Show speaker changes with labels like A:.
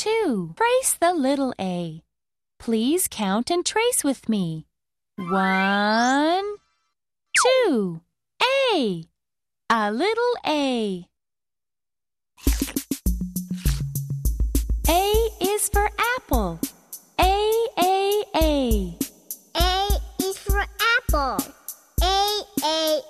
A: two. Trace the little A. Please count and trace with me. One, two, A. A little A. A is for apple. A, A, A. A is for apple. A, A,